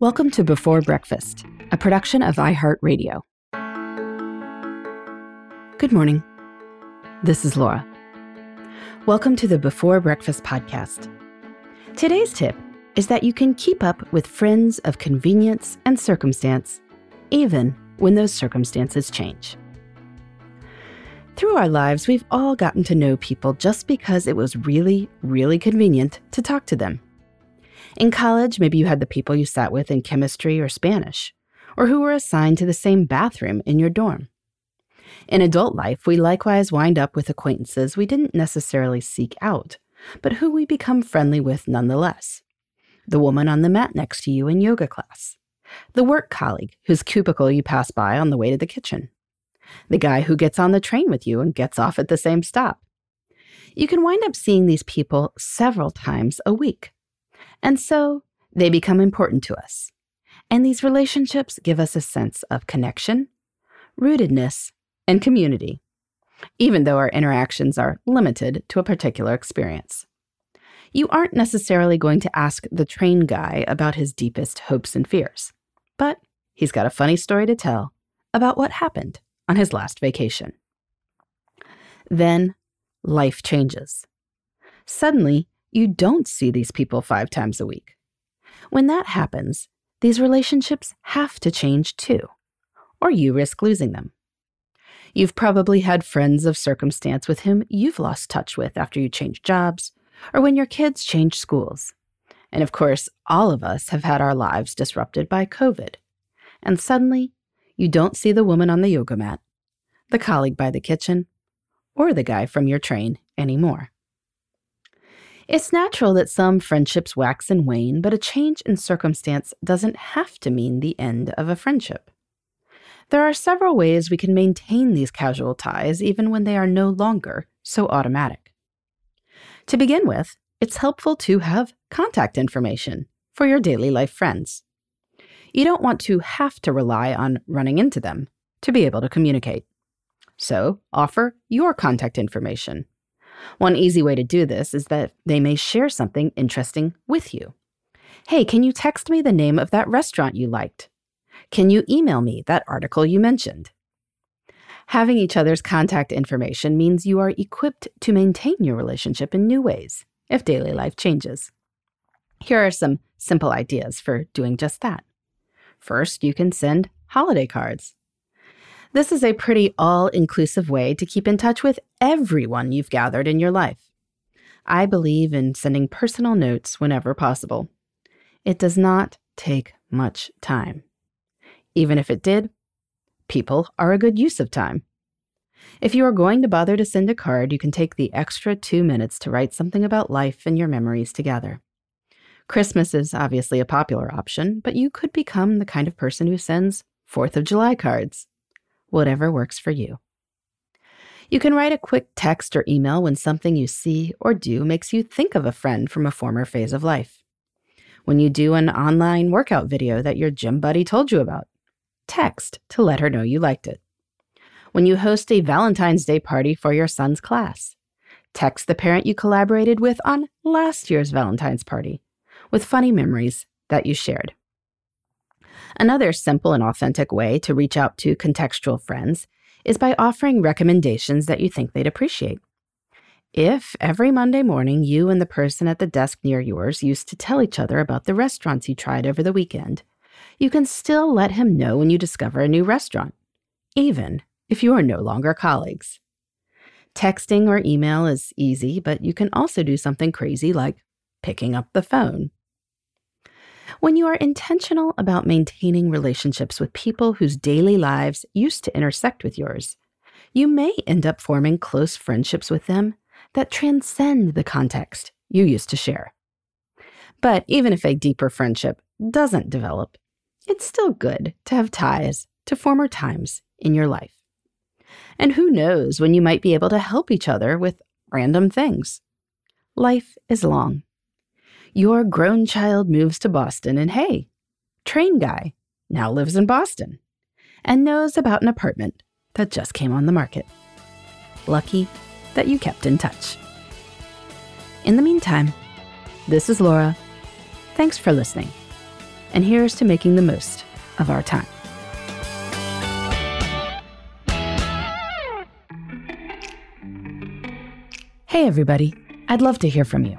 Welcome to Before Breakfast, a production of iHeartRadio. Good morning. This is Laura. Welcome to the Before Breakfast podcast. Today's tip is that you can keep up with friends of convenience and circumstance, even when those circumstances change. Through our lives, we've all gotten to know people just because it was really, really convenient to talk to them. In college, maybe you had the people you sat with in chemistry or Spanish, or who were assigned to the same bathroom in your dorm. In adult life, we likewise wind up with acquaintances we didn't necessarily seek out, but who we become friendly with nonetheless. The woman on the mat next to you in yoga class, the work colleague whose cubicle you pass by on the way to the kitchen, the guy who gets on the train with you and gets off at the same stop. You can wind up seeing these people several times a week and so they become important to us. And these relationships give us a sense of connection, rootedness, and community, even though our interactions are limited to a particular experience. You aren't necessarily going to ask the train guy about his deepest hopes and fears, but he's got a funny story to tell about what happened on his last vacation. Then life changes. Suddenly, you don't see these people five times a week. When that happens, these relationships have to change too, or you risk losing them. You've probably had friends of circumstance with whom you've lost touch with after you change jobs, or when your kids change schools. And of course, all of us have had our lives disrupted by COVID. And suddenly, you don't see the woman on the yoga mat, the colleague by the kitchen, or the guy from your train anymore. It's natural that some friendships wax and wane, but a change in circumstance doesn't have to mean the end of a friendship. There are several ways we can maintain these casual ties even when they are no longer so automatic. To begin with, it's helpful to have contact information for your daily life friends. You don't want to have to rely on running into them to be able to communicate. So, offer your contact information one easy way to do this is that they may share something interesting with you. Hey, can you text me the name of that restaurant you liked? Can you email me that article you mentioned? Having each other's contact information means you are equipped to maintain your relationship in new ways if daily life changes. Here are some simple ideas for doing just that. First, you can send holiday cards. This is a pretty all inclusive way to keep in touch with everyone you've gathered in your life. I believe in sending personal notes whenever possible. It does not take much time. Even if it did, people are a good use of time. If you are going to bother to send a card, you can take the extra two minutes to write something about life and your memories together. Christmas is obviously a popular option, but you could become the kind of person who sends Fourth of July cards whatever works for you. You can write a quick text or email when something you see or do makes you think of a friend from a former phase of life. When you do an online workout video that your gym buddy told you about, text to let her know you liked it. When you host a Valentine's Day party for your son's class, text the parent you collaborated with on last year's Valentine's party with funny memories that you shared. Another simple and authentic way to reach out to contextual friends is by offering recommendations that you think they'd appreciate. If every Monday morning you and the person at the desk near yours used to tell each other about the restaurants you tried over the weekend, you can still let him know when you discover a new restaurant, even if you are no longer colleagues. Texting or email is easy, but you can also do something crazy like picking up the phone. When you are intentional about maintaining relationships with people whose daily lives used to intersect with yours, you may end up forming close friendships with them that transcend the context you used to share. But even if a deeper friendship doesn't develop, it's still good to have ties to former times in your life. And who knows when you might be able to help each other with random things. Life is long. Your grown child moves to Boston, and hey, train guy now lives in Boston and knows about an apartment that just came on the market. Lucky that you kept in touch. In the meantime, this is Laura. Thanks for listening. And here's to making the most of our time. Hey, everybody. I'd love to hear from you.